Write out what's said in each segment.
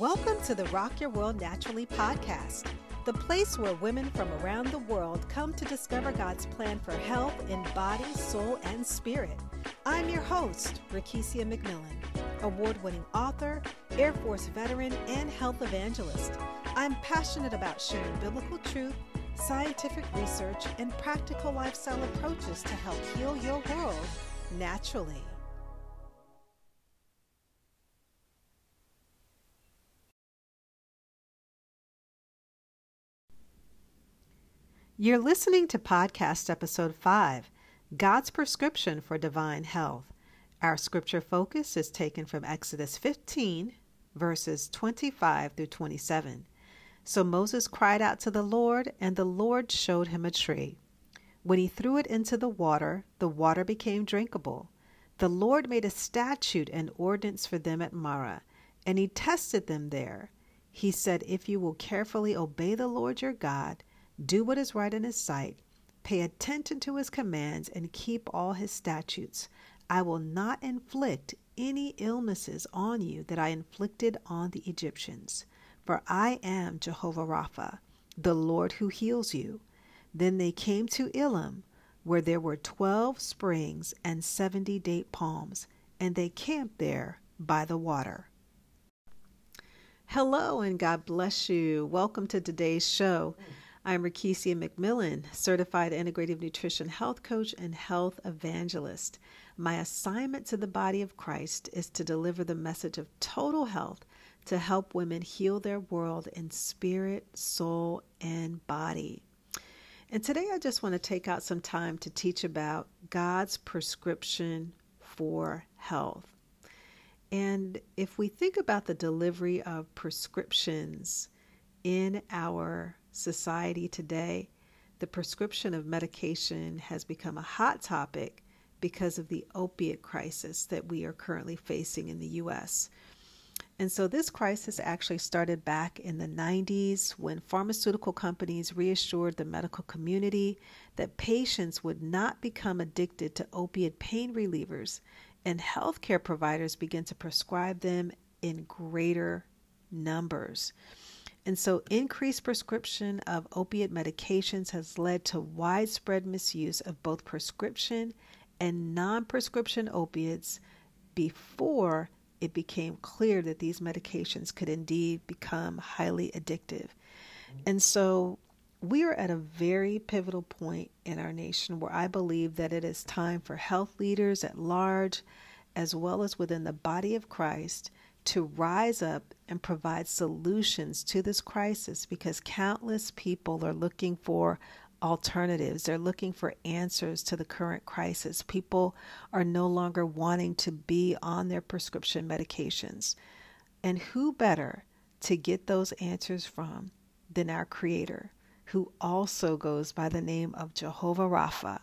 Welcome to the Rock Your World Naturally podcast, the place where women from around the world come to discover God's plan for health in body, soul, and spirit. I'm your host, Rakesia McMillan, award winning author, Air Force veteran, and health evangelist. I'm passionate about sharing biblical truth, scientific research, and practical lifestyle approaches to help heal your world naturally. You're listening to podcast episode 5 God's Prescription for Divine Health. Our scripture focus is taken from Exodus 15, verses 25 through 27. So Moses cried out to the Lord, and the Lord showed him a tree. When he threw it into the water, the water became drinkable. The Lord made a statute and ordinance for them at Marah, and he tested them there. He said, If you will carefully obey the Lord your God, do what is right in his sight, pay attention to his commands, and keep all his statutes. I will not inflict any illnesses on you that I inflicted on the Egyptians, for I am Jehovah Rapha, the Lord who heals you. Then they came to Elim, where there were twelve springs and seventy date palms, and they camped there by the water. Hello, and God bless you. Welcome to today's show. I'm Rakesia McMillan, certified integrative nutrition health coach and health evangelist. My assignment to the body of Christ is to deliver the message of total health to help women heal their world in spirit, soul, and body. And today I just want to take out some time to teach about God's prescription for health. And if we think about the delivery of prescriptions in our society today, the prescription of medication has become a hot topic because of the opiate crisis that we are currently facing in the U.S. And so, this crisis actually started back in the 90s when pharmaceutical companies reassured the medical community that patients would not become addicted to opiate pain relievers, and healthcare providers began to prescribe them in greater numbers. And so, increased prescription of opiate medications has led to widespread misuse of both prescription and non prescription opiates before it became clear that these medications could indeed become highly addictive. And so, we are at a very pivotal point in our nation where I believe that it is time for health leaders at large, as well as within the body of Christ, to rise up and provide solutions to this crisis because countless people are looking for alternatives. They're looking for answers to the current crisis. People are no longer wanting to be on their prescription medications. And who better to get those answers from than our Creator, who also goes by the name of Jehovah Rapha,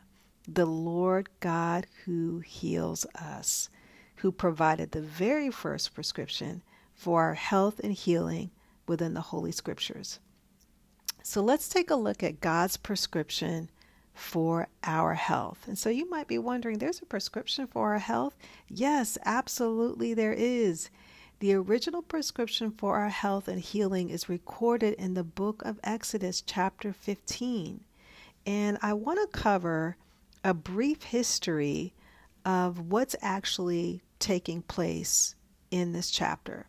the Lord God who heals us who provided the very first prescription for our health and healing within the Holy Scriptures. So let's take a look at God's prescription for our health. And so you might be wondering there's a prescription for our health? Yes, absolutely, there is. The original prescription for our health and healing is recorded in the book of Exodus, chapter 15. And I want to cover a brief history of what's actually taking place in this chapter.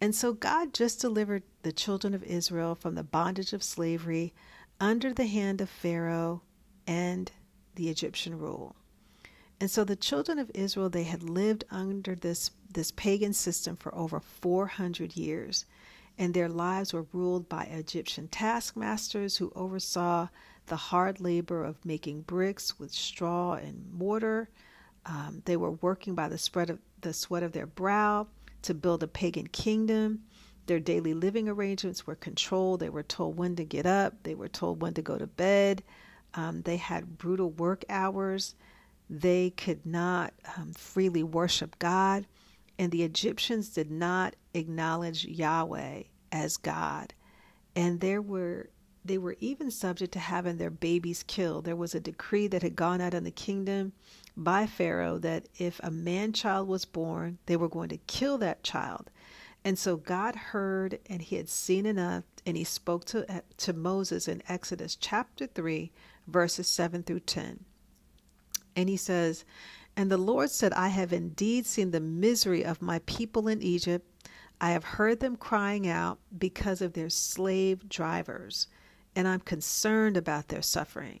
And so God just delivered the children of Israel from the bondage of slavery under the hand of Pharaoh and the Egyptian rule. And so the children of Israel they had lived under this this pagan system for over 400 years and their lives were ruled by Egyptian taskmasters who oversaw the hard labor of making bricks with straw and mortar um, they were working by the spread of the sweat of their brow to build a pagan kingdom. Their daily living arrangements were controlled. They were told when to get up. They were told when to go to bed. Um, they had brutal work hours. They could not um, freely worship God. And the Egyptians did not acknowledge Yahweh as God. And there were they were even subject to having their babies killed. There was a decree that had gone out in the kingdom by Pharaoh that if a man child was born, they were going to kill that child. And so God heard and he had seen enough, and he spoke to, to Moses in Exodus chapter 3, verses 7 through 10. And he says, And the Lord said, I have indeed seen the misery of my people in Egypt. I have heard them crying out because of their slave drivers, and I'm concerned about their suffering.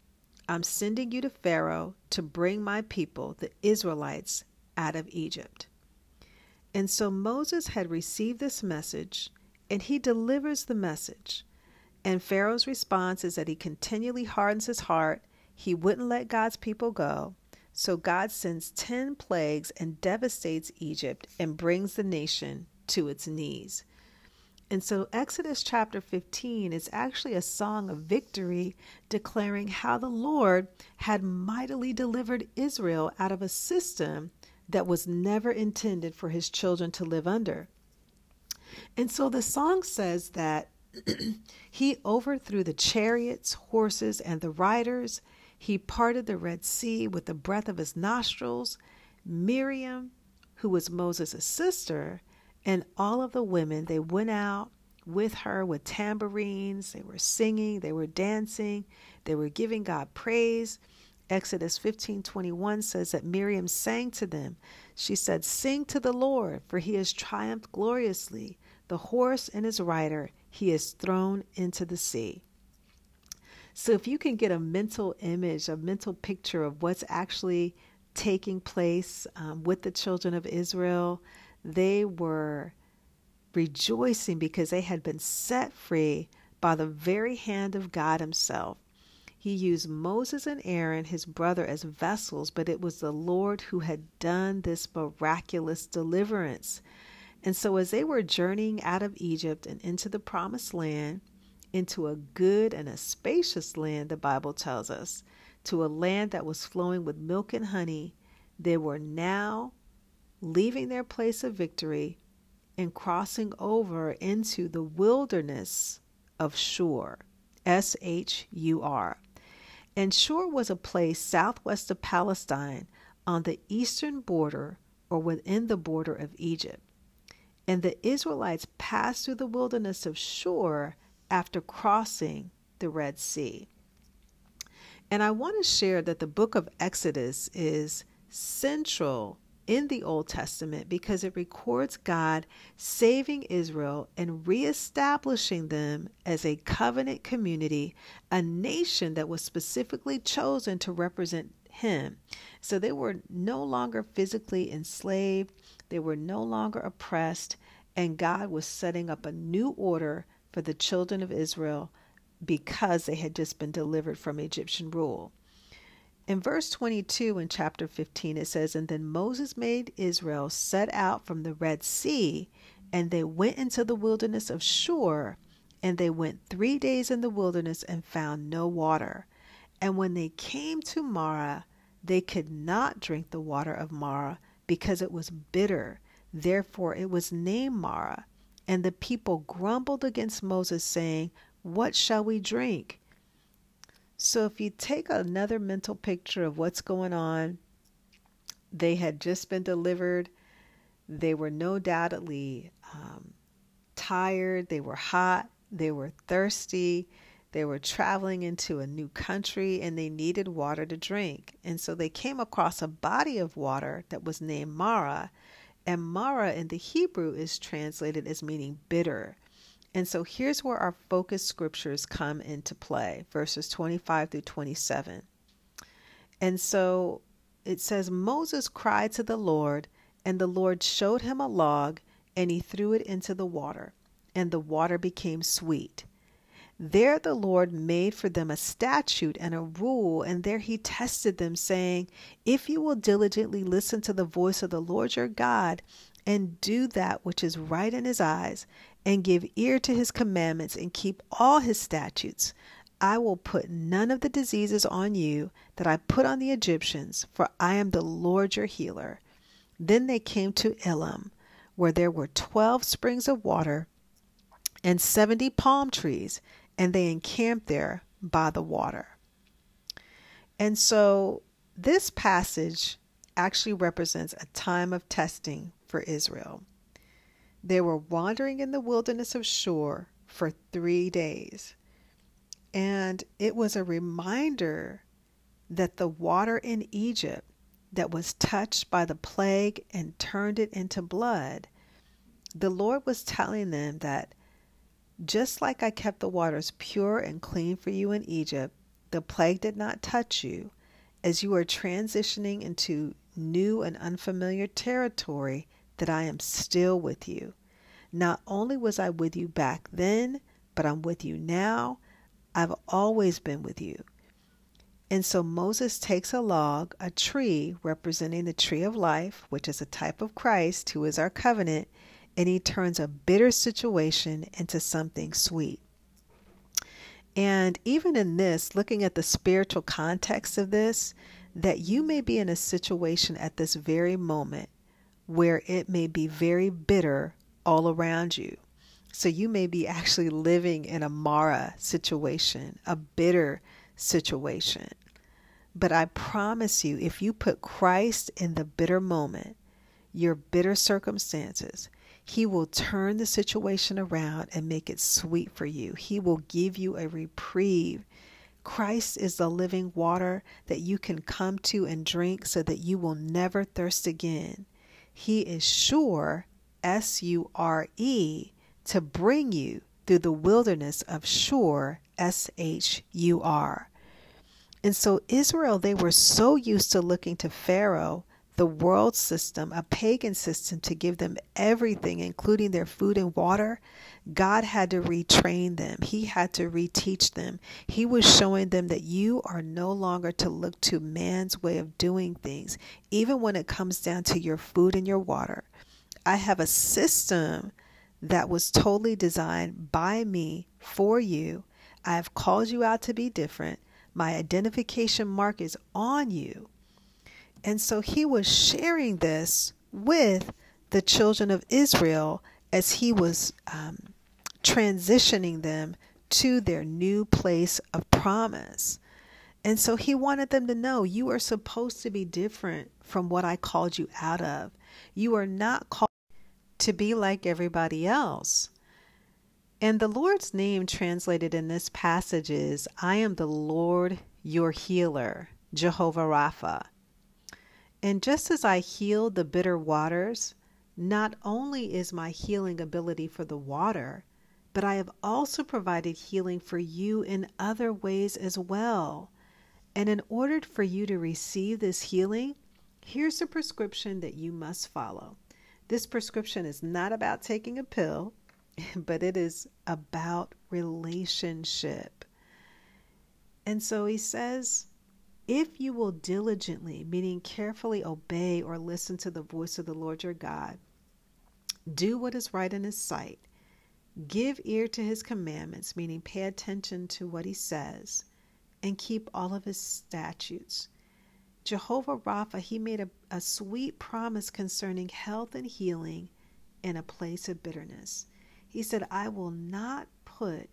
I'm sending you to Pharaoh to bring my people, the Israelites, out of Egypt. And so Moses had received this message, and he delivers the message. And Pharaoh's response is that he continually hardens his heart. He wouldn't let God's people go. So God sends 10 plagues and devastates Egypt and brings the nation to its knees. And so Exodus chapter 15 is actually a song of victory declaring how the Lord had mightily delivered Israel out of a system that was never intended for his children to live under. And so the song says that he overthrew the chariots, horses, and the riders. He parted the Red Sea with the breath of his nostrils. Miriam, who was Moses' sister, and all of the women, they went out with her with tambourines. They were singing, they were dancing, they were giving God praise. Exodus 15:21 says that Miriam sang to them. She said, "Sing to the Lord, for he has triumphed gloriously. The horse and his rider he has thrown into the sea." So if you can get a mental image, a mental picture of what's actually taking place um, with the children of Israel, they were rejoicing because they had been set free by the very hand of God Himself. He used Moses and Aaron, his brother, as vessels, but it was the Lord who had done this miraculous deliverance. And so, as they were journeying out of Egypt and into the promised land, into a good and a spacious land, the Bible tells us, to a land that was flowing with milk and honey, they were now leaving their place of victory and crossing over into the wilderness of Shur, S H U R. And Shur was a place southwest of Palestine on the eastern border or within the border of Egypt. And the Israelites passed through the wilderness of Shur after crossing the Red Sea. And I want to share that the book of Exodus is central in the Old Testament because it records God saving Israel and reestablishing them as a covenant community, a nation that was specifically chosen to represent Him. So they were no longer physically enslaved, they were no longer oppressed, and God was setting up a new order for the children of Israel because they had just been delivered from Egyptian rule. In verse 22 in chapter 15, it says, And then Moses made Israel set out from the Red Sea, and they went into the wilderness of Shur, and they went three days in the wilderness and found no water. And when they came to Marah, they could not drink the water of Marah because it was bitter. Therefore it was named Marah. And the people grumbled against Moses, saying, What shall we drink? So if you take another mental picture of what's going on, they had just been delivered. They were no doubtedly um, tired. They were hot. They were thirsty. They were traveling into a new country and they needed water to drink. And so they came across a body of water that was named Marah. And Marah in the Hebrew is translated as meaning bitter. And so here's where our focus scriptures come into play verses 25 through 27. And so it says, Moses cried to the Lord, and the Lord showed him a log, and he threw it into the water, and the water became sweet. There the Lord made for them a statute and a rule, and there he tested them, saying, If you will diligently listen to the voice of the Lord your God, and do that which is right in his eyes, and give ear to his commandments, and keep all his statutes, I will put none of the diseases on you that I put on the Egyptians, for I am the Lord your healer. Then they came to Elam, where there were twelve springs of water and seventy palm trees, and they encamped there by the water. And so this passage actually represents a time of testing for Israel. They were wandering in the wilderness of Shur for three days. And it was a reminder that the water in Egypt that was touched by the plague and turned it into blood, the Lord was telling them that just like I kept the waters pure and clean for you in Egypt, the plague did not touch you. As you are transitioning into new and unfamiliar territory, that I am still with you. Not only was I with you back then, but I'm with you now I've always been with you. And so Moses takes a log, a tree representing the tree of life, which is a type of Christ, who is our covenant, and he turns a bitter situation into something sweet. And even in this, looking at the spiritual context of this, that you may be in a situation at this very moment where it may be very bitter all around you. So you may be actually living in a Marah situation, a bitter situation. But I promise you, if you put Christ in the bitter moment, your bitter circumstances, He will turn the situation around and make it sweet for you. He will give you a reprieve. Christ is the living water that you can come to and drink so that you will never thirst again. He is sure, S U R E, to bring you through the wilderness of Shur, S H U R. And so, Israel, they were so used to looking to Pharaoh, the world system, a pagan system, to give them everything, including their food and water. God had to retrain them, He had to reteach them. He was showing them that you are no longer to look to man's way of doing things, even when it comes down to your food and your water. I have a system that was totally designed by me for you. I have called you out to be different. My identification mark is on you. And so he was sharing this with the children of Israel as he was um, transitioning them to their new place of promise. And so he wanted them to know you are supposed to be different from what I called you out of. You are not called to be like everybody else. And the Lord's name translated in this passage is I am the Lord your healer, Jehovah Rapha. And just as I healed the bitter waters, not only is my healing ability for the water, but I have also provided healing for you in other ways as well. And in order for you to receive this healing, here's the prescription that you must follow. This prescription is not about taking a pill, but it is about relationship. And so he says, if you will diligently, meaning carefully obey or listen to the voice of the Lord your God, do what is right in his sight, give ear to his commandments, meaning pay attention to what he says, and keep all of his statutes, Jehovah Rapha, he made a, a sweet promise concerning health and healing in a place of bitterness. He said, I will not put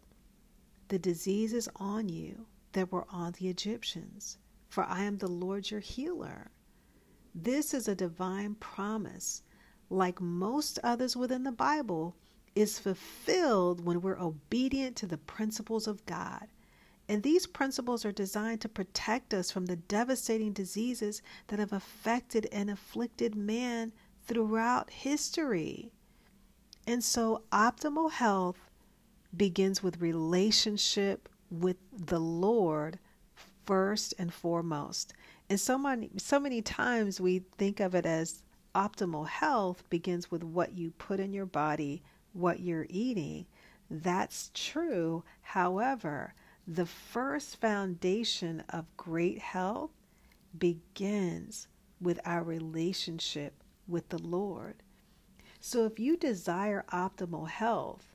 the diseases on you that were on the Egyptians, for I am the Lord your healer. This is a divine promise, like most others within the Bible, is fulfilled when we're obedient to the principles of God. And these principles are designed to protect us from the devastating diseases that have affected and afflicted man throughout history. And so, optimal health begins with relationship with the Lord first and foremost. And so many, so many times we think of it as optimal health begins with what you put in your body, what you're eating. That's true. However, the first foundation of great health begins with our relationship with the Lord. So if you desire optimal health,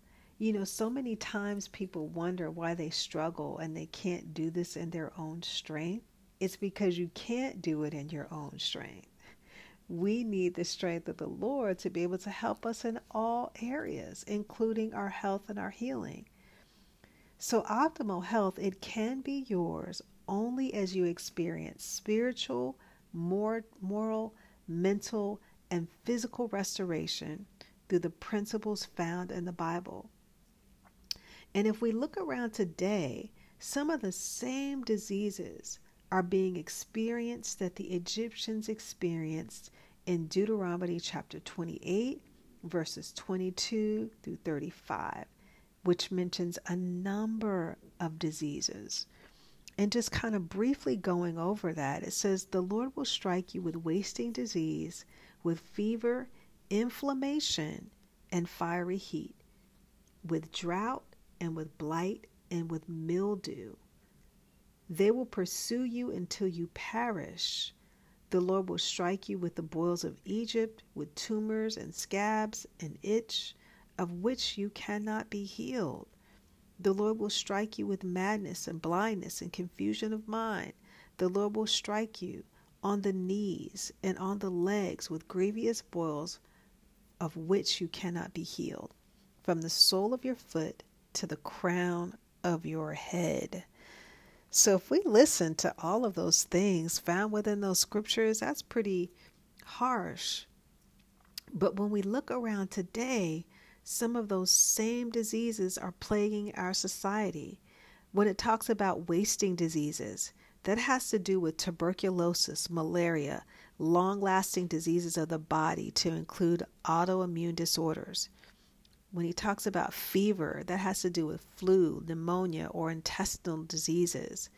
you know, so many times people wonder why they struggle and they can't do this in their own strength. It's because you can't do it in your own strength. We need the strength of the Lord to be able to help us in all areas, including our health and our healing. So, optimal health, it can be yours only as you experience spiritual, moral, mental, and physical restoration through the principles found in the Bible. And if we look around today, some of the same diseases are being experienced that the Egyptians experienced in Deuteronomy chapter 28, verses 22 through 35, which mentions a number of diseases. And just kind of briefly going over that, it says, The Lord will strike you with wasting disease, with fever, inflammation, and fiery heat, with drought, and with blight, and with mildew. They will pursue you until you perish. The Lord will strike you with the boils of Egypt, with tumors and scabs and itch, of which you cannot be healed. The Lord will strike you with madness and blindness and confusion of mind. The Lord will strike you on the knees and on the legs with grievous boils of which you cannot be healed, from the sole of your foot to the crown of your head. So, if we listen to all of those things found within those scriptures, that's pretty harsh. But when we look around today, some of those same diseases are plaguing our society. When it talks about wasting diseases, that has to do with tuberculosis, malaria, long lasting diseases of the body to include autoimmune disorders. When he talks about fever, that has to do with flu, pneumonia, or intestinal diseases.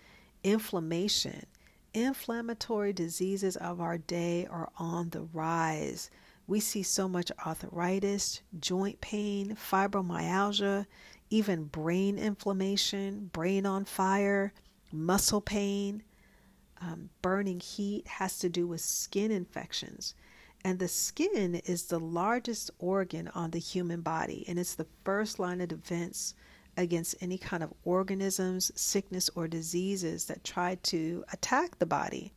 Inflammation, inflammatory diseases of our day are on the rise. We see so much arthritis, joint pain, fibromyalgia, even brain inflammation, brain on fire, muscle pain. Um, burning heat has to do with skin infections. And the skin is the largest organ on the human body, and it's the first line of defense against any kind of organisms, sickness, or diseases that try to attack the body.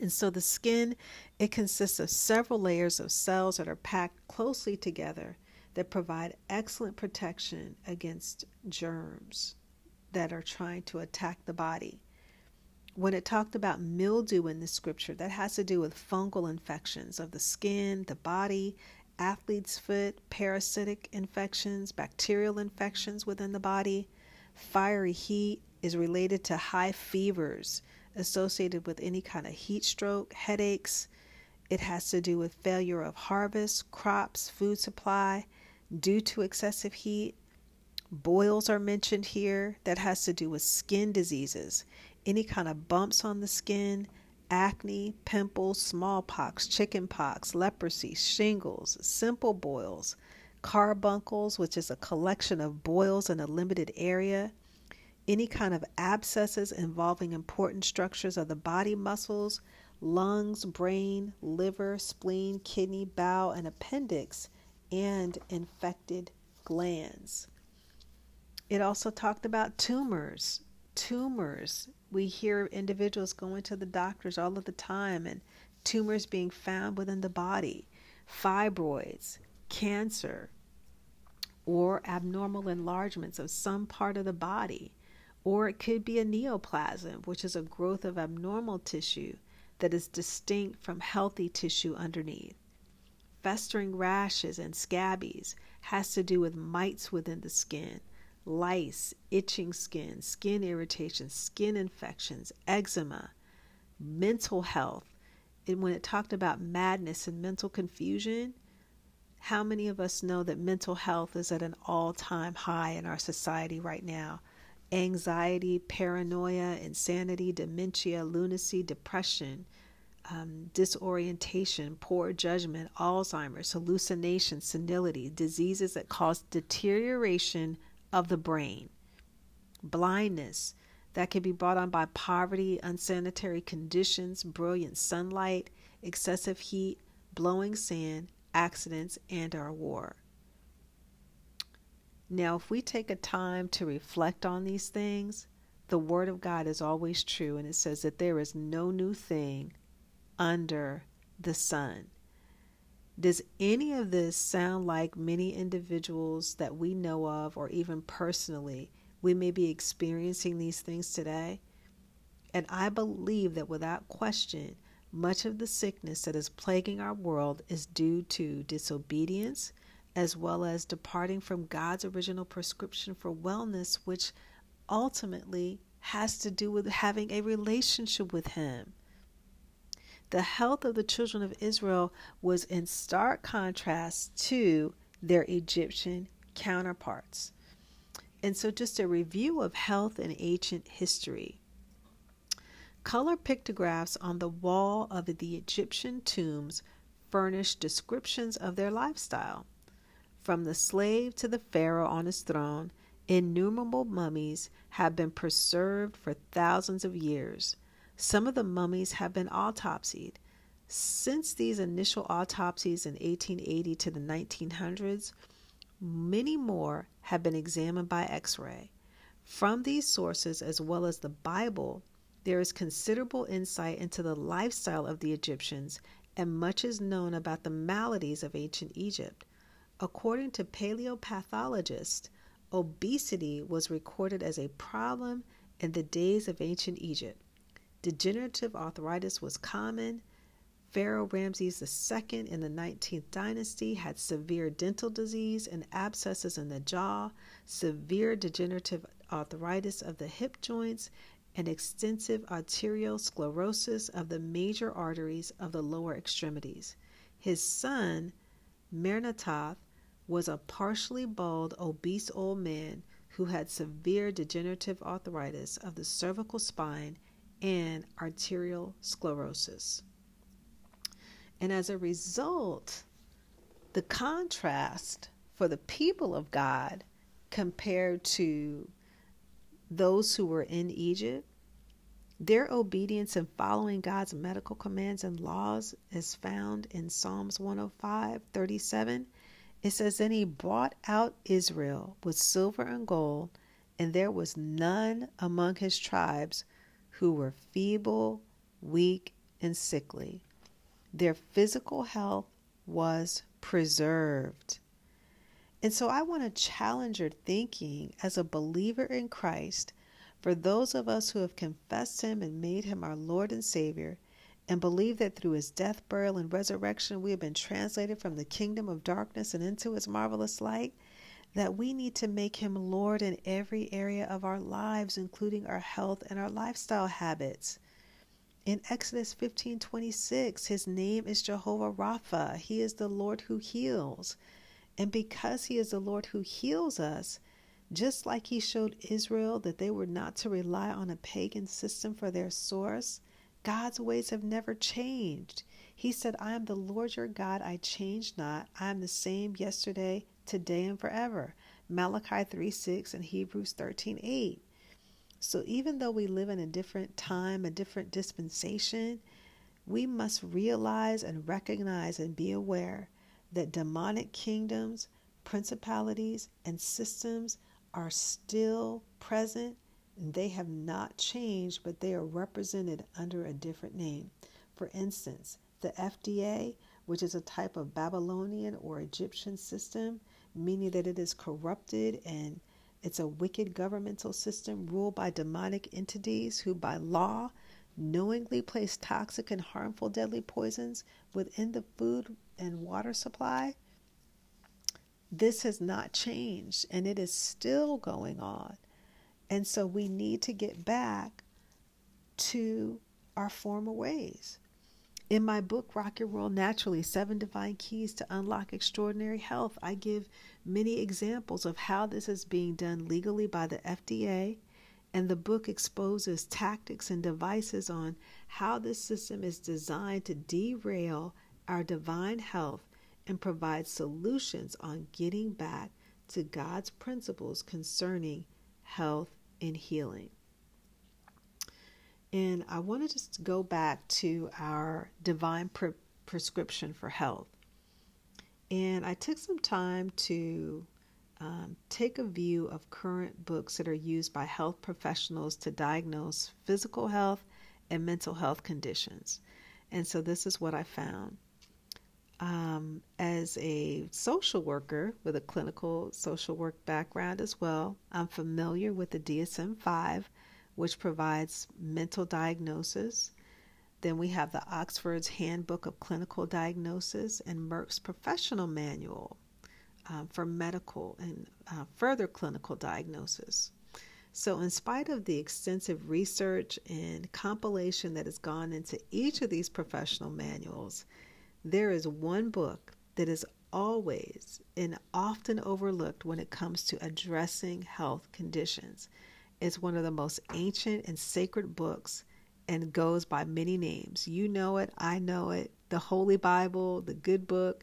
And so the skin, it consists of several layers of cells that are packed closely together that provide excellent protection against germs that are trying to attack the body. When it talked about mildew in the scripture, that has to do with fungal infections of the skin, the body, athlete's foot, parasitic infections, bacterial infections within the body. Fiery heat is related to high fevers associated with any kind of heat stroke, headaches. It has to do with failure of harvest, crops, food supply due to excessive heat. Boils are mentioned here. That has to do with skin diseases, any kind of bumps on the skin, acne, pimples, smallpox, chickenpox, leprosy, shingles, simple boils, carbuncles, which is a collection of boils in a limited area, any kind of abscesses involving important structures of the body muscles, lungs, brain, liver, spleen, kidney, bowel, and appendix, and infected glands. It also talked about tumors. Tumors. We hear individuals going to the doctors all of the time and tumors being found within the body, fibroids, cancer, or abnormal enlargements of some part of the body or it could be a neoplasm, which is a growth of abnormal tissue that is distinct from healthy tissue underneath. Festering rashes and scabies has to do with mites within the skin, lice, itching skin, skin irritation, skin infections, eczema, mental health. And when it talked about madness and mental confusion, how many of us know that mental health is at an all time high in our society right now? anxiety, paranoia, insanity, dementia, lunacy, depression, um, disorientation, poor judgment, Alzheimer's, hallucination, senility, diseases that cause deterioration of the brain, blindness that can be brought on by poverty, unsanitary conditions, brilliant sunlight, excessive heat, blowing sand, accidents, and our war. Now, if we take a time to reflect on these things, the Word of God is always true, and it says that there is no new thing under the sun. Does any of this sound like many individuals that we know of, or even personally, we may be experiencing these things today? And I believe that without question, much of the sickness that is plaguing our world is due to disobedience as well as departing from God's original prescription for wellness, which ultimately has to do with having a relationship with Him. The health of the children of Israel was in stark contrast to their Egyptian counterparts. And so, just a review of health in ancient history. Color pictographs on the wall of the Egyptian tombs furnish descriptions of their lifestyle. From the slave to the pharaoh on his throne, innumerable mummies have been preserved for thousands of years. Some of the mummies have been autopsied. Since these initial autopsies in 1880 to the 1900s, many more have been examined by X ray. From these sources, as well as the Bible, there is considerable insight into the lifestyle of the Egyptians, and much is known about the maladies of ancient Egypt. According to paleopathologists, obesity was recorded as a problem in the days of ancient Egypt. Degenerative arthritis was common. Pharaoh Ramses II in the 19th dynasty had severe dental disease and abscesses in the jaw, severe degenerative arthritis of the hip joints, and extensive arterial sclerosis of the major arteries of the lower extremities. His son, Merneptah, was a partially bald, obese old man who had severe degenerative arthritis of the cervical spine and arterial sclerosis. And as a result, the contrast for the people of God compared to those who were in Egypt, their obedience and following God's medical commands and laws is found in Psalms 105 37 it says, Then he brought out Israel with silver and gold, and there was none among his tribes who were feeble, weak, and sickly. Their physical health was preserved. And so I want to challenge your thinking as a believer in Christ. For those of us who have confessed him and made him our Lord and Savior, and believe that through his death, burial, and resurrection we have been translated from the kingdom of darkness and into his marvelous light, that we need to make him Lord in every area of our lives, including our health and our lifestyle habits. In Exodus 15:26, his name is Jehovah Rapha. He is the Lord who heals. And because he is the Lord who heals us, just like he showed Israel that they were not to rely on a pagan system for their source, God's ways have never changed. He said, I am the Lord your God, I change not. I am the same yesterday, today, and forever. Malachi 3 6 and Hebrews 13 8. So even though we live in a different time, a different dispensation, we must realize and recognize and be aware that demonic kingdoms, principalities, and systems are still present they have not changed, but they are represented under a different name. For instance, the FDA, which is a type of Babylonian or Egyptian system, meaning that it is corrupted and it's a wicked governmental system ruled by demonic entities who, by law, knowingly place toxic and harmful deadly poisons within the food and water supply. This has not changed and it is still going on. And so we need to get back to our former ways. In my book, Rock Your World Naturally Seven Divine Keys to Unlock Extraordinary Health, I give many examples of how this is being done legally by the FDA. And the book exposes tactics and devices on how this system is designed to derail our divine health and provide solutions on getting back to God's principles concerning health and healing. And I want to just go back to our divine pre- prescription for health. And I took some time to um, take a view of current books that are used by health professionals to diagnose physical health and mental health conditions. And so this is what I found. Um, as a social worker with a clinical social work background as well, I'm familiar with the DSM 5, which provides mental diagnosis. Then we have the Oxford's Handbook of Clinical Diagnosis and Merck's Professional Manual um, for medical and uh, further clinical diagnosis. So, in spite of the extensive research and compilation that has gone into each of these professional manuals, there is one book that is always and often overlooked when it comes to addressing health conditions. It's one of the most ancient and sacred books and goes by many names. You know it, I know it. The Holy Bible, the Good Book,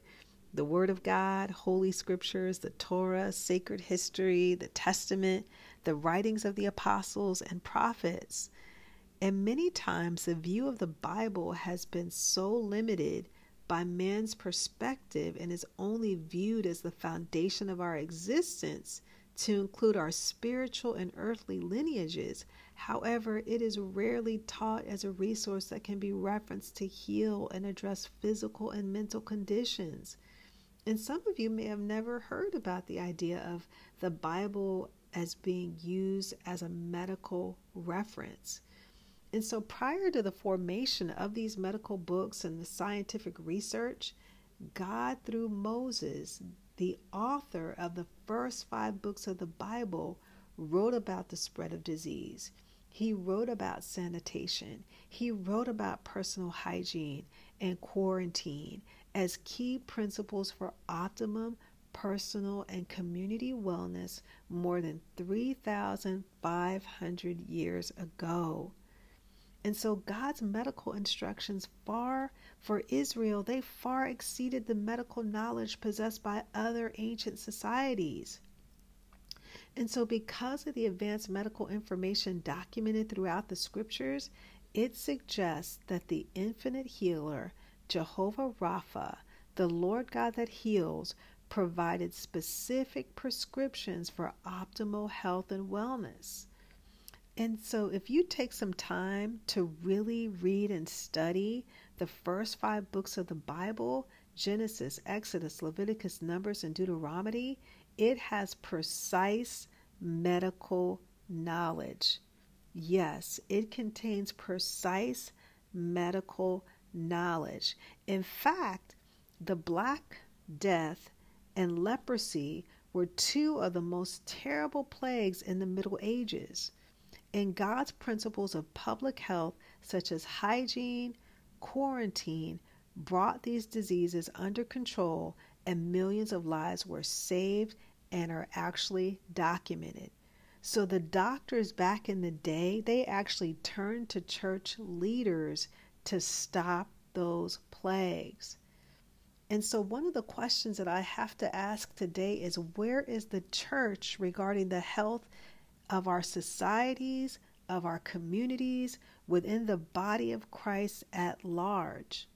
the Word of God, Holy Scriptures, the Torah, sacred history, the Testament, the writings of the apostles and prophets. And many times the view of the Bible has been so limited by man's perspective and is only viewed as the foundation of our existence to include our spiritual and earthly lineages. However, it is rarely taught as a resource that can be referenced to heal and address physical and mental conditions. And some of you may have never heard about the idea of the Bible as being used as a medical reference. And so, prior to the formation of these medical books and the scientific research, God, through Moses, the author of the first five books of the Bible, wrote about the spread of disease. He wrote about sanitation. He wrote about personal hygiene and quarantine as key principles for optimum personal and community wellness more than 3,500 years ago. And so God's medical instructions far for Israel, they far exceeded the medical knowledge possessed by other ancient societies. And so, because of the advanced medical information documented throughout the scriptures, it suggests that the infinite healer Jehovah Rapha, the Lord God that heals, provided specific prescriptions for optimal health and wellness. And so, if you take some time to really read and study the first five books of the Bible Genesis, Exodus, Leviticus, Numbers, and Deuteronomy it has precise medical knowledge. Yes, it contains precise medical knowledge. In fact, the Black Death and leprosy were two of the most terrible plagues in the Middle Ages. And God's principles of public health, such as hygiene, quarantine, brought these diseases under control, and millions of lives were saved and are actually documented. So the doctors back in the day, they actually turned to church leaders to stop those plagues. And so, one of the questions that I have to ask today is where is the church regarding the health of our societies, of our communities, within the body of Christ at large?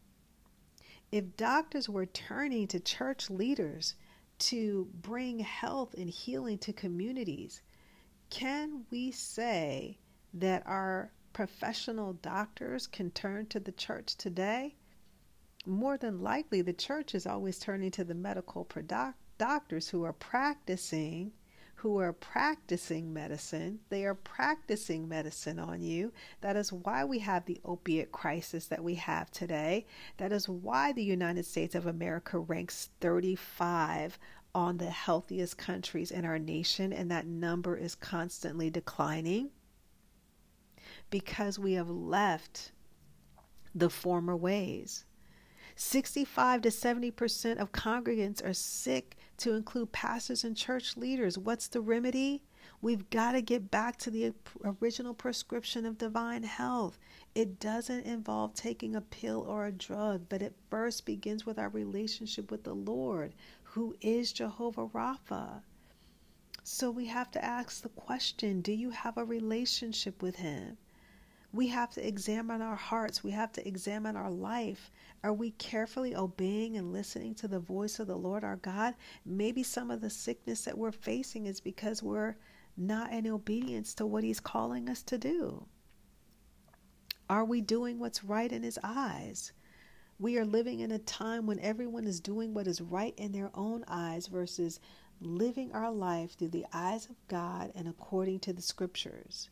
If doctors were turning to church leaders to bring health and healing to communities, can we say that our professional doctors can turn to the church today, more than likely the church is always turning to the medical doctors who are practicing who are practicing medicine. They are practicing medicine on you. That is why we have the opiate crisis that we have today. That is why the United States of America ranks 35 on the healthiest countries in our nation, and that number is constantly declining because we have left the former ways. 65 to 70% of congregants are sick, to include pastors and church leaders. What's the remedy? We've got to get back to the original prescription of divine health. It doesn't involve taking a pill or a drug, but it first begins with our relationship with the Lord, who is Jehovah Rapha. So we have to ask the question do you have a relationship with Him? We have to examine our hearts. We have to examine our life. Are we carefully obeying and listening to the voice of the Lord our God? Maybe some of the sickness that we're facing is because we're not in obedience to what He's calling us to do. Are we doing what's right in His eyes? We are living in a time when everyone is doing what is right in their own eyes versus living our life through the eyes of God and according to the scriptures.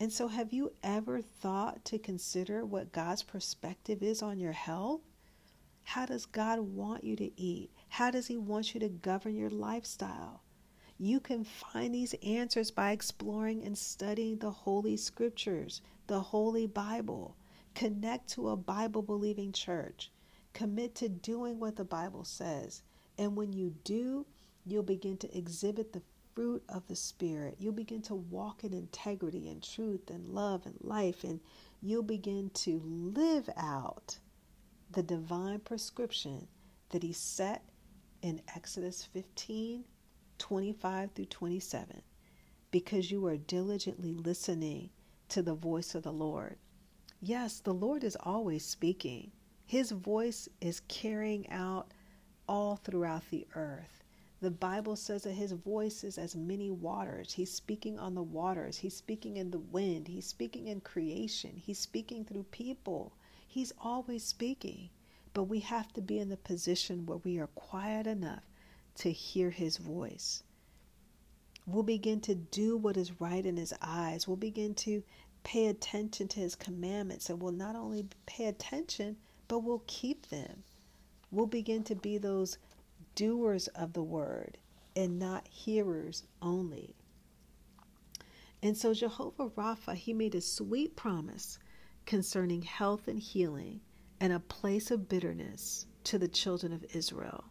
And so, have you ever thought to consider what God's perspective is on your health? How does God want you to eat? How does He want you to govern your lifestyle? You can find these answers by exploring and studying the Holy Scriptures, the Holy Bible. Connect to a Bible believing church. Commit to doing what the Bible says. And when you do, you'll begin to exhibit the fruit of the Spirit. You'll begin to walk in integrity and truth and love and life, and you'll begin to live out the divine prescription that He set in Exodus 15 25 through 27 because you are diligently listening to the voice of the Lord. Yes, the Lord is always speaking. His voice is carrying out all throughout the earth. The Bible says that his voice is as many waters. He's speaking on the waters. He's speaking in the wind. He's speaking in creation. He's speaking through people. He's always speaking. But we have to be in the position where we are quiet enough to hear his voice. We'll begin to do what is right in his eyes. We'll begin to pay attention to his commandments and we'll not only pay attention, but we'll keep them. We'll begin to be those doers of the word and not hearers only. And so Jehovah Rapha, he made a sweet promise concerning health and healing and a place of bitterness to the children of Israel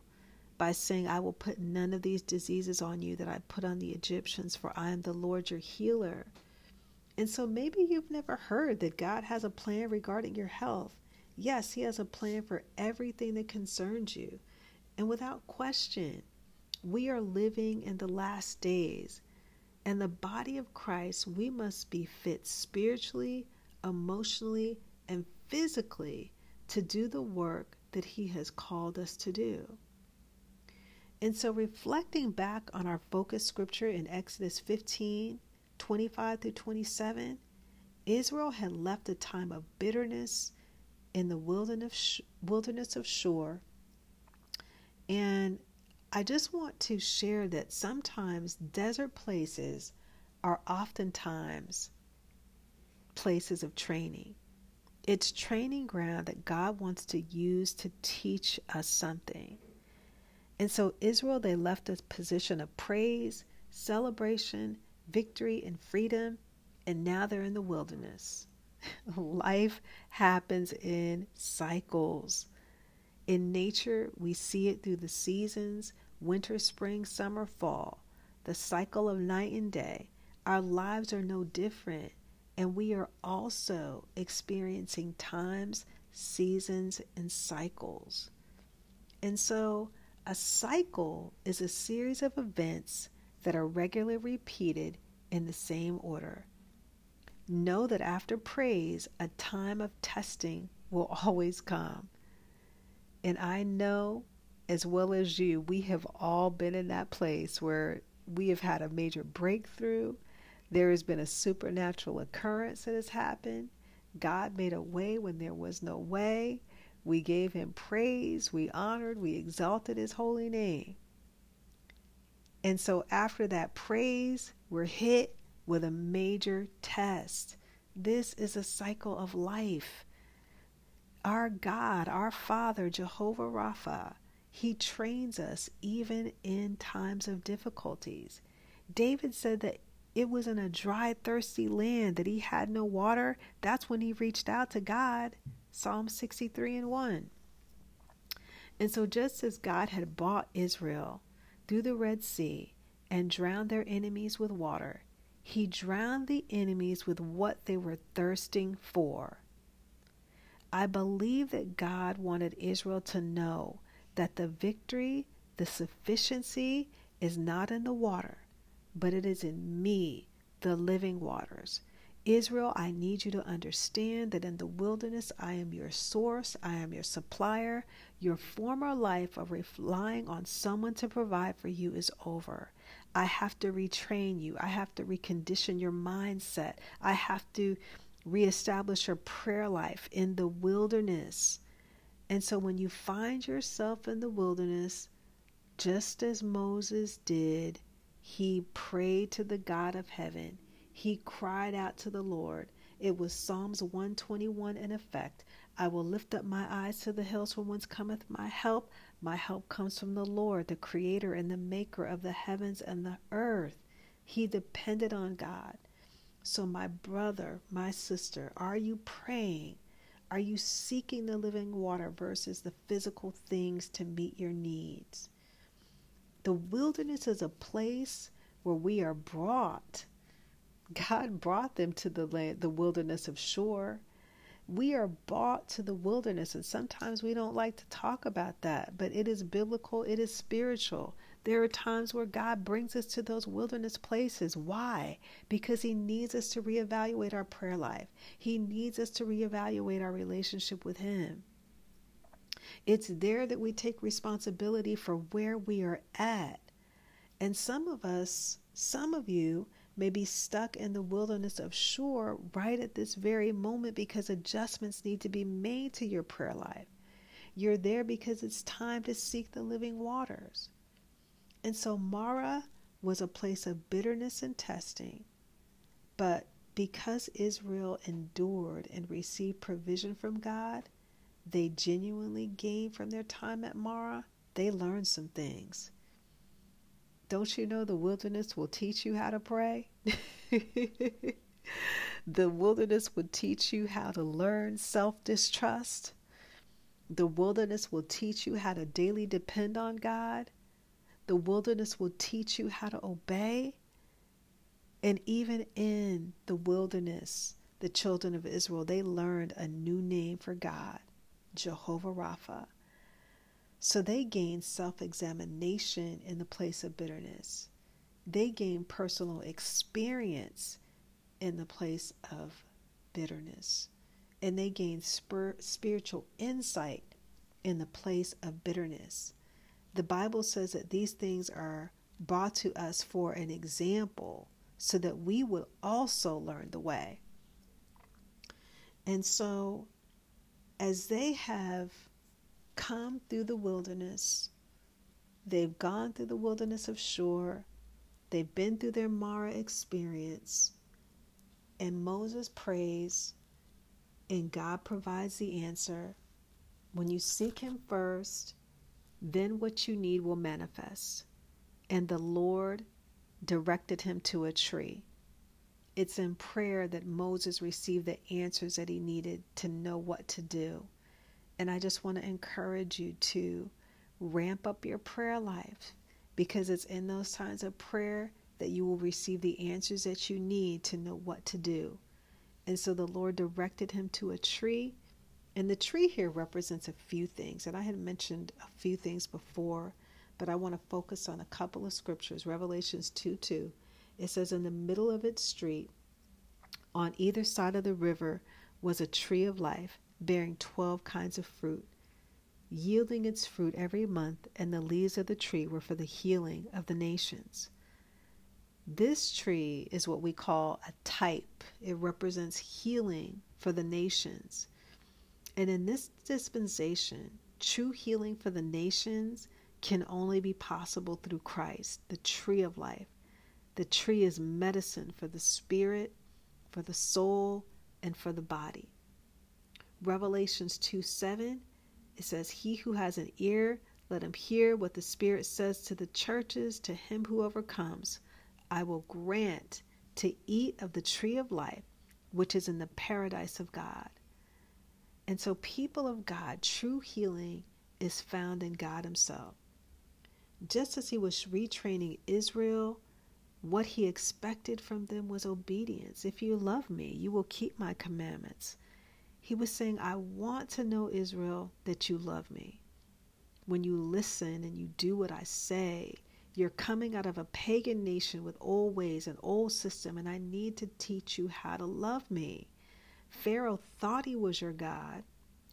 by saying, I will put none of these diseases on you that I put on the Egyptians, for I am the Lord your healer. And so maybe you've never heard that God has a plan regarding your health. Yes, He has a plan for everything that concerns you. And without question, we are living in the last days. And the body of Christ, we must be fit spiritually, emotionally, and physically to do the work that He has called us to do. And so, reflecting back on our focus scripture in Exodus 15 25 through 27, Israel had left a time of bitterness in the wilderness, of Shur and I just want to share that sometimes desert places are oftentimes places of training. It's training ground that God wants to use to teach us something. And so Israel, they left a position of praise, celebration, victory, and freedom, and now they're in the wilderness. Life happens in cycles. In nature, we see it through the seasons winter, spring, summer, fall, the cycle of night and day. Our lives are no different, and we are also experiencing times, seasons, and cycles. And so, a cycle is a series of events that are regularly repeated in the same order. Know that after praise, a time of testing will always come. And I know as well as you, we have all been in that place where we have had a major breakthrough. There has been a supernatural occurrence that has happened. God made a way when there was no way. We gave him praise, we honored, we exalted his holy name. And so after that praise, we're hit with a major test. This is a cycle of life. Our God, our Father, Jehovah Rapha, He trains us even in times of difficulties. David said that it was in a dry, thirsty land that he had no water. That's when he reached out to God. Psalm 63 and 1. And so, just as God had brought Israel through the Red Sea and drowned their enemies with water, he drowned the enemies with what they were thirsting for. I believe that God wanted Israel to know that the victory, the sufficiency is not in the water, but it is in me, the living waters. Israel, I need you to understand that in the wilderness, I am your source, I am your supplier. Your former life of relying on someone to provide for you is over. I have to retrain you, I have to recondition your mindset, I have to reestablish your prayer life in the wilderness. And so when you find yourself in the wilderness, just as Moses did, he prayed to the God of heaven he cried out to the Lord. It was Psalms 121 in effect. I will lift up my eyes to the hills from whence cometh my help. My help comes from the Lord, the creator and the maker of the heavens and the earth. He depended on God. So, my brother, my sister, are you praying? Are you seeking the living water versus the physical things to meet your needs? The wilderness is a place where we are brought God brought them to the land, the wilderness of Shur. We are brought to the wilderness, and sometimes we don't like to talk about that, but it is biblical, it is spiritual. There are times where God brings us to those wilderness places. Why? Because He needs us to reevaluate our prayer life, He needs us to reevaluate our relationship with Him. It's there that we take responsibility for where we are at. And some of us, some of you, may be stuck in the wilderness of Shur right at this very moment because adjustments need to be made to your prayer life. You're there because it's time to seek the living waters. And so Marah was a place of bitterness and testing. But because Israel endured and received provision from God, they genuinely gained from their time at Marah. They learned some things. Don't you know the wilderness will teach you how to pray? the wilderness will teach you how to learn self distrust. The wilderness will teach you how to daily depend on God. The wilderness will teach you how to obey. And even in the wilderness, the children of Israel, they learned a new name for God, Jehovah Rapha. So they gain self examination in the place of bitterness. They gain personal experience in the place of bitterness. And they gain spir- spiritual insight in the place of bitterness. The Bible says that these things are brought to us for an example so that we will also learn the way. And so, as they have come through the wilderness. They've gone through the wilderness of Shur. They've been through their Marah experience. And Moses prays, and God provides the answer. When you seek Him first, then what you need will manifest. And the Lord directed him to a tree. It's in prayer that Moses received the answers that he needed to know what to do. And I just want to encourage you to ramp up your prayer life because it's in those times of prayer that you will receive the answers that you need to know what to do. And so the Lord directed him to a tree. And the tree here represents a few things. And I had mentioned a few things before, but I want to focus on a couple of scriptures. Revelations 2 2. It says, In the middle of its street, on either side of the river, was a tree of life bearing twelve kinds of fruit, yielding its fruit every month, and the leaves of the tree were for the healing of the nations. This tree is what we call a type. It represents healing for the nations. And in this dispensation, true healing for the nations can only be possible through Christ, the tree of life. The tree is medicine for the spirit, for the soul, and for the body. Revelations 2 7, it says, He who has an ear, let him hear what the Spirit says to the churches. To him who overcomes, I will grant to eat of the tree of life, which is in the paradise of God. And so, people of God, true healing is found in God Himself. Just as He was retraining Israel, what He expected from them was obedience. If you love me, you will keep my commandments. He was saying, I want to know, Israel, that you love me. When you listen and you do what I say, You're coming out of a pagan nation with old ways and old system, and I need to teach you how to love me. Pharaoh thought he was your God.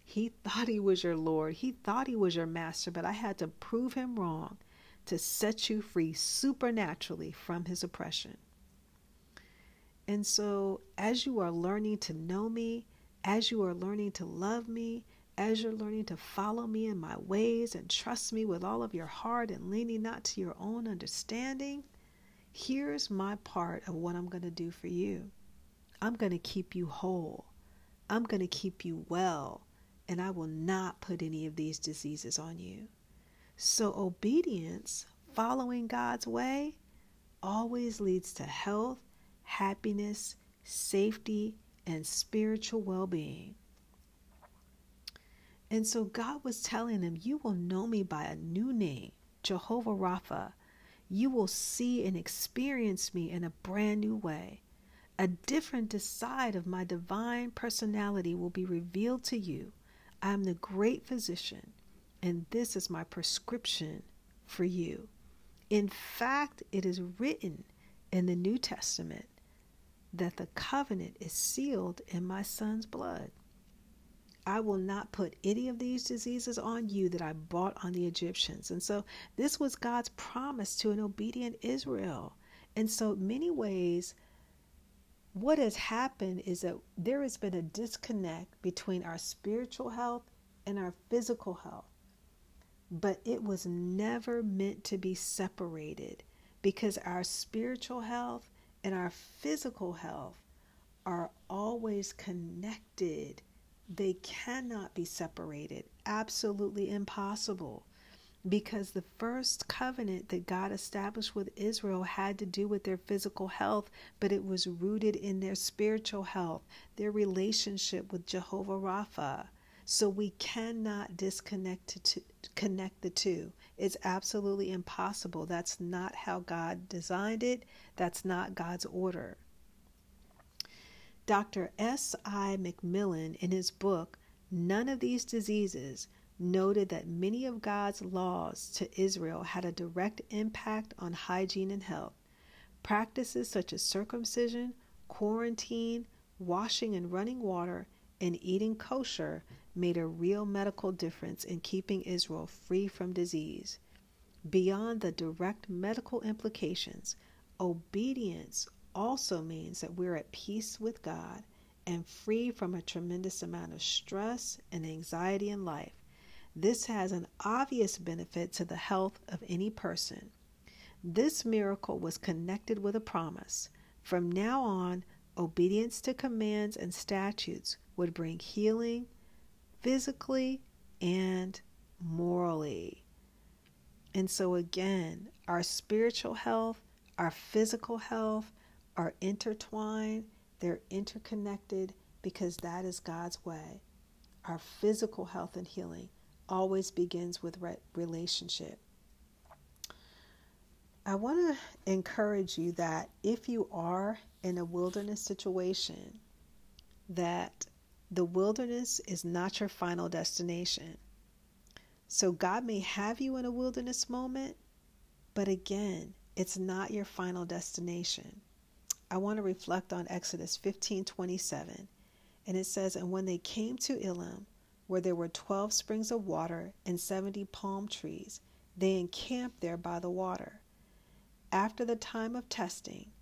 He thought he was your Lord. He thought he was your master, but I had to prove him wrong to set you free supernaturally from his oppression. And so, as you are learning to know me, as you are learning to love me, as you're learning to follow me in my ways and trust me with all of your heart and leaning not to your own understanding, here's my part of what I'm going to do for you. I'm going to keep you whole. I'm going to keep you well, and I will not put any of these diseases on you. So, obedience, following God's way, always leads to health, happiness, safety, and spiritual well being. And so God was telling them, You will know me by a new name, Jehovah Rapha. You will see and experience me in a brand new way. A different side of my divine personality will be revealed to you. I am the great physician, and this is my prescription for you. In fact, it is written in the New Testament that the covenant is sealed in my son's blood. I will not put any of these diseases on you that I brought on the Egyptians. And so this was God's promise to an obedient Israel. And so, many ways, what has happened is that there has been a disconnect between our spiritual health and our physical health. But it was never meant to be separated because our spiritual health and our physical health are always connected. They cannot be separated. Absolutely impossible. Because the first covenant that God established with Israel had to do with their physical health, but it was rooted in their spiritual health, their relationship with Jehovah Rapha. So we cannot disconnect connect the two. It's absolutely impossible. That's not how God designed it. That's not God's order. Dr. S. I. McMillen, in his book, None of These Diseases, noted that many of God's laws to Israel had a direct impact on hygiene and health. Practices such as circumcision, quarantine, washing and running water, and eating kosher made a real medical difference in keeping Israel free from disease. Beyond the direct medical implications, obedience also means that we're at peace with God and free from a tremendous amount of stress and anxiety in life. This has an obvious benefit to the health of any person. This miracle was connected with a promise. From now on, obedience to commands and statutes would bring healing, physically and morally. And so, again, our spiritual health, our physical health are intertwined, they're interconnected because that is God's way. Our physical health and healing always begins with re- relationship. I want to encourage you that if you are in a wilderness situation, that the wilderness is not your final destination. So God may have you in a wilderness moment, but again, it's not your final destination. I want to reflect on Exodus 15:27. And it says, "And when they came to Elim, where there were 12 springs of water and 70 palm trees, they encamped there by the water. After the time of testing,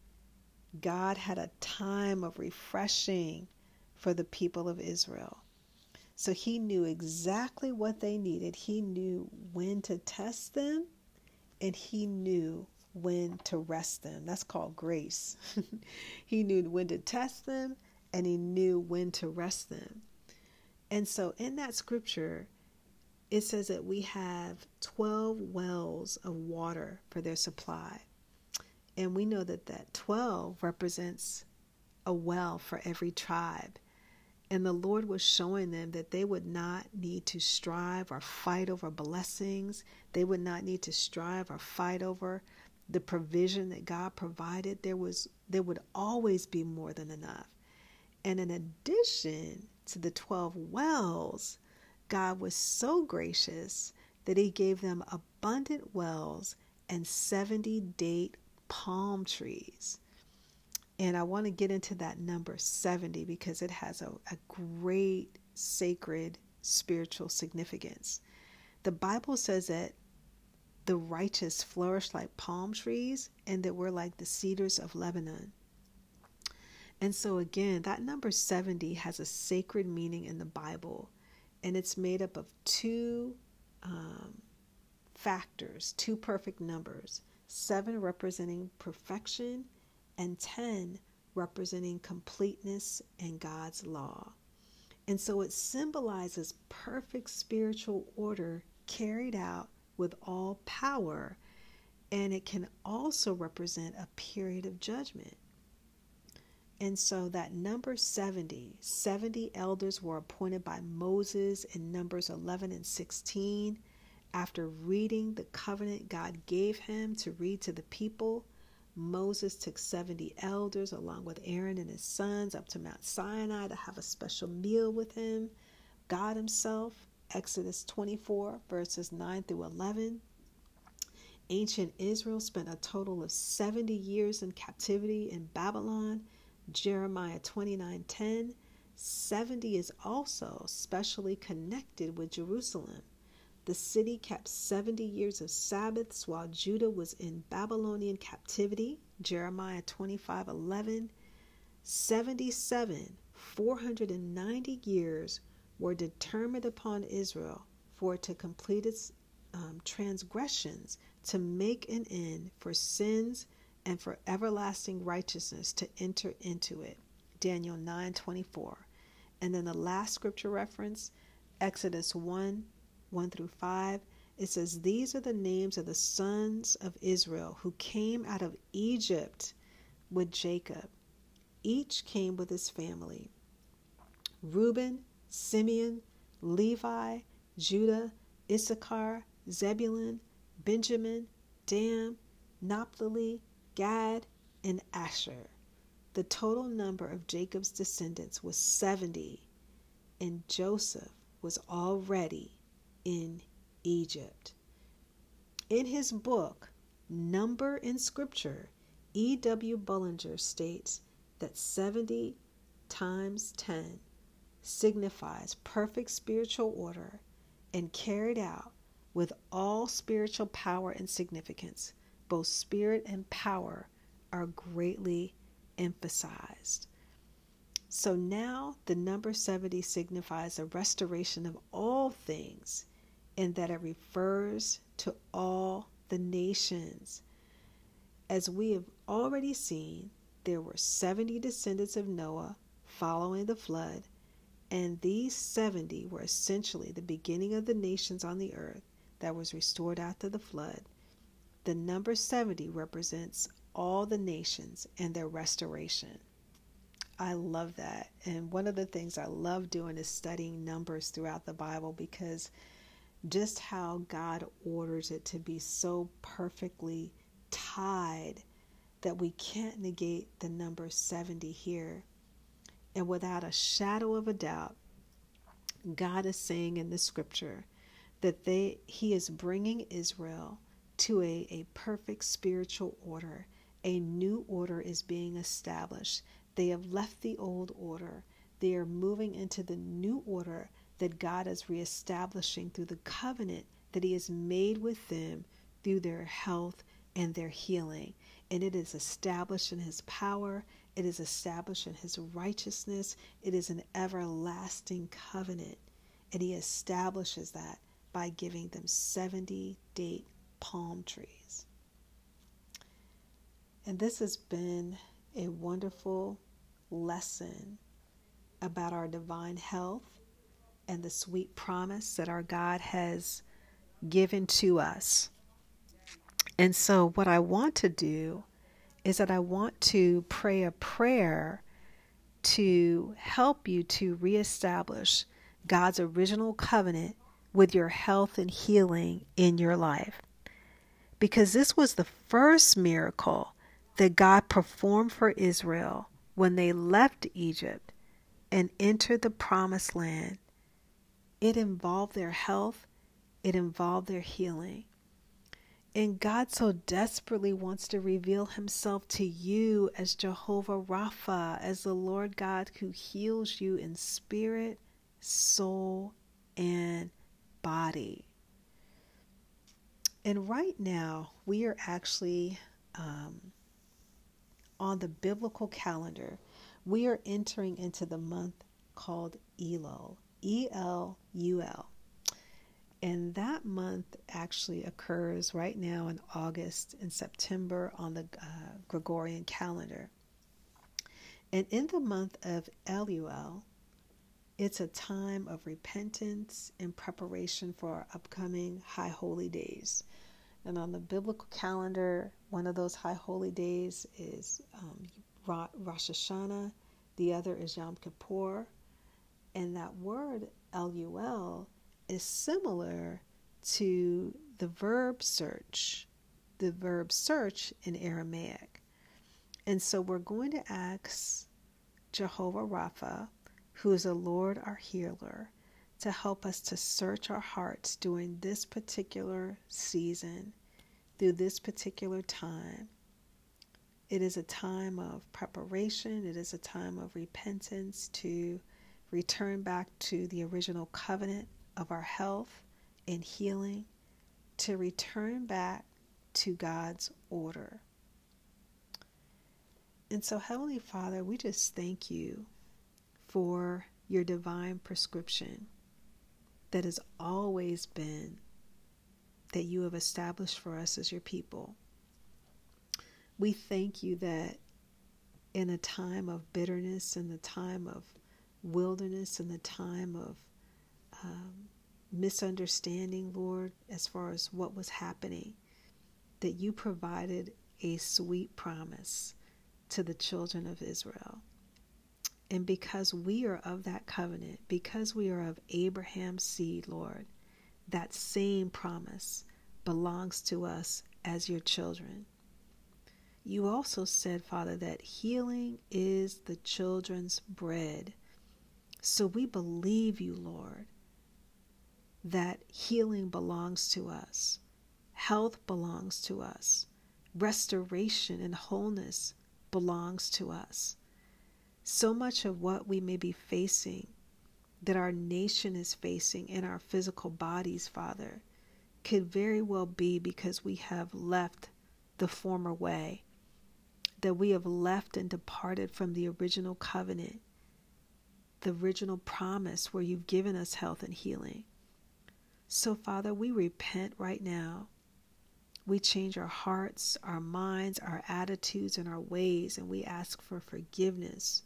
God had a time of refreshing for the people of Israel. So he knew exactly what they needed. He knew when to test them and he knew when to rest them. That's called grace. he knew when to test them and he knew when to rest them. And so in that scripture, it says that we have 12 wells of water for their supply. And we know that that 12 represents a well for every tribe. And the Lord was showing them that they would not need to strive or fight over blessings. They would not need to strive or fight over the provision that God provided. There was there would always be more than enough. And in addition to the 12 wells, God was so gracious that he gave them abundant wells and 70 date palm trees. And I want to get into that number 70 because it has a, a great sacred spiritual significance. The Bible says that the righteous flourish like palm trees and that we're like the cedars of Lebanon. And so, again, that number 70 has a sacred meaning in the Bible, and it's made up of two um, factors, two perfect numbers seven representing perfection, and 10 representing completeness and God's law. And so it symbolizes perfect spiritual order carried out with all power, and it can also represent a period of judgment. And so that number 70, 70 elders were appointed by Moses in Numbers 11 and 16 after reading the covenant God gave him to read to the people. Moses took 70 elders along with Aaron and his sons up to Mount Sinai to have a special meal with him. God Himself, Exodus 24, verses 9 through 11. Ancient Israel spent a total of 70 years in captivity in Babylon. Jeremiah 29:10. 70 is also specially connected with Jerusalem. The city kept 70 years of Sabbaths while Judah was in Babylonian captivity. Jeremiah 25 11. 77, 490 years were determined upon Israel for to complete its um, transgressions, to make an end for sins and for everlasting righteousness to enter into it. Daniel 9:24. And then the last scripture reference, Exodus 1 1 through 5, it says, These are the names of the sons of Israel who came out of Egypt with Jacob. Each came with his family Reuben, Simeon, Levi, Judah, Issachar, Zebulun, Benjamin, Dan, Naphtali, Gad, and Asher. The total number of Jacob's descendants was 70, and Joseph was already in Egypt. In his book, Number in Scripture, E.W. Bullinger states that 70 times 10 signifies perfect spiritual order and carried out with all spiritual power and significance. Both spirit and power are greatly emphasized. So now the number 70 signifies a restoration of all things in that it refers to all the nations. As we have already seen, there were 70 descendants of Noah following the flood, and these 70 were essentially the beginning of the nations on the earth that was restored after the flood. The number 70 represents all the nations and their restoration. I love that. And one of the things I love doing is studying numbers throughout the Bible because just how God orders it to be so perfectly tied that we can't negate the number 70 here. And without a shadow of a doubt, God is saying in the scripture that they he is bringing Israel to a, a perfect spiritual order. A new order is being established. They have left the old order. They are moving into the new order that God is reestablishing through the covenant that He has made with them through their health and their healing. And it is established in His power, it is established in His righteousness, it is an everlasting covenant. And He establishes that by giving them 70 date palm trees. And this has been a wonderful lesson about our divine health and the sweet promise that our God has given to us. And so, what I want to do is that I want to pray a prayer to help you to reestablish God's original covenant with your health and healing in your life. Because this was the first miracle that God performed for Israel when they left Egypt and entered the promised land it involved their health, it involved their healing. And God so desperately wants to reveal himself to you as Jehovah Rapha, as the Lord God who heals you in spirit, soul, and body. And right now, we are actually um, on the biblical calendar. We are entering into the month called Elul, E L U L. And that month actually occurs right now in August and September on the uh, Gregorian calendar. And in the month of Elul, it's a time of repentance and preparation for our upcoming high holy days. And on the biblical calendar, one of those high holy days is um, Rosh Hashanah, the other is Yom Kippur. And that word Elul, is similar to the verb search, the verb search in Aramaic. And so we're going to ask Jehovah Rapha, who is the Lord our healer, to help us to search our hearts during this particular season, through this particular time. It is a time of preparation, it is a time of repentance to return back to the original covenant of our health and healing to return back to God's order. And so, Heavenly Father, we just thank you for your divine prescription that has always been that you have established for us as your people. We thank you that in a time of bitterness, in the time of wilderness, in the time of um, misunderstanding, Lord, as far as what was happening, that you provided a sweet promise to the children of Israel. And because we are of that covenant, because we are of Abraham's seed, Lord, that same promise belongs to us as your children. You also said, Father, that healing is the children's bread. So we believe you, Lord, that healing belongs to us, health belongs to us, restoration and wholeness belongs to us. So much of what we may be facing, that our nation is facing in our physical bodies, Father, could very well be because we have left the former way, that we have left and departed from the original covenant, the original promise where you've given us health and healing. So, Father, we repent right now. We change our hearts, our minds, our attitudes, and our ways, and we ask for forgiveness.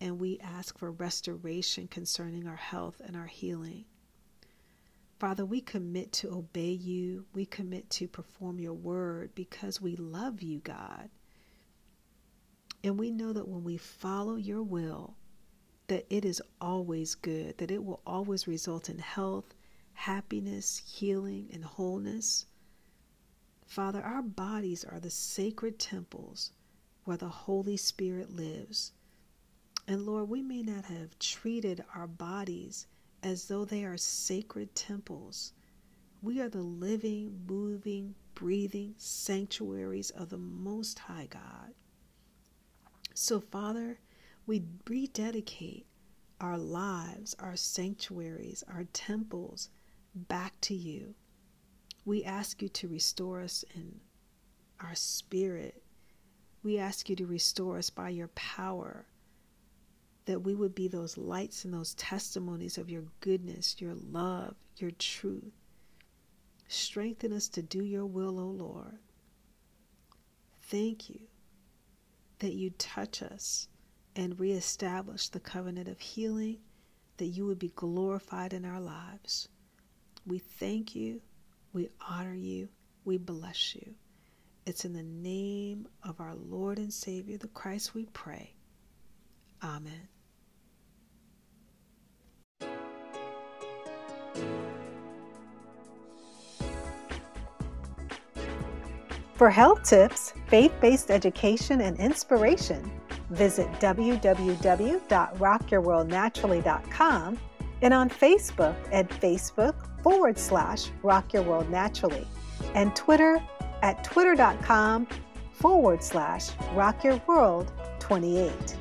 And we ask for restoration concerning our health and our healing. Father, we commit to obey you. We commit to perform your word because we love you, God. And we know that when we follow your will, that it is always good, that it will always result in health happiness, healing, and wholeness. Father, our bodies are the sacred temples where the Holy Spirit lives. And Lord, we may not have treated our bodies as though they are sacred temples. We are the living, moving, breathing sanctuaries of the Most High God. So, Father, we rededicate our lives, our sanctuaries, our temples back to you. We ask you to restore us in our spirit. We ask you to restore us by your power, that we would be those lights and those testimonies of your goodness, your love, your truth. Strengthen us to do your will, O Lord. Thank you that you touch us and reestablish the covenant of healing, that you would be glorified in our lives. We thank you, we honor you, we bless you. It's in the name of our Lord and Savior, the Christ, we pray. Amen. For health tips, faith based education, and inspiration, visit www.rockyourworldnaturally.com and on Facebook at Facebook forward slash Rock Your World Naturally and Twitter at twitter.com forward slash rockyourworld28.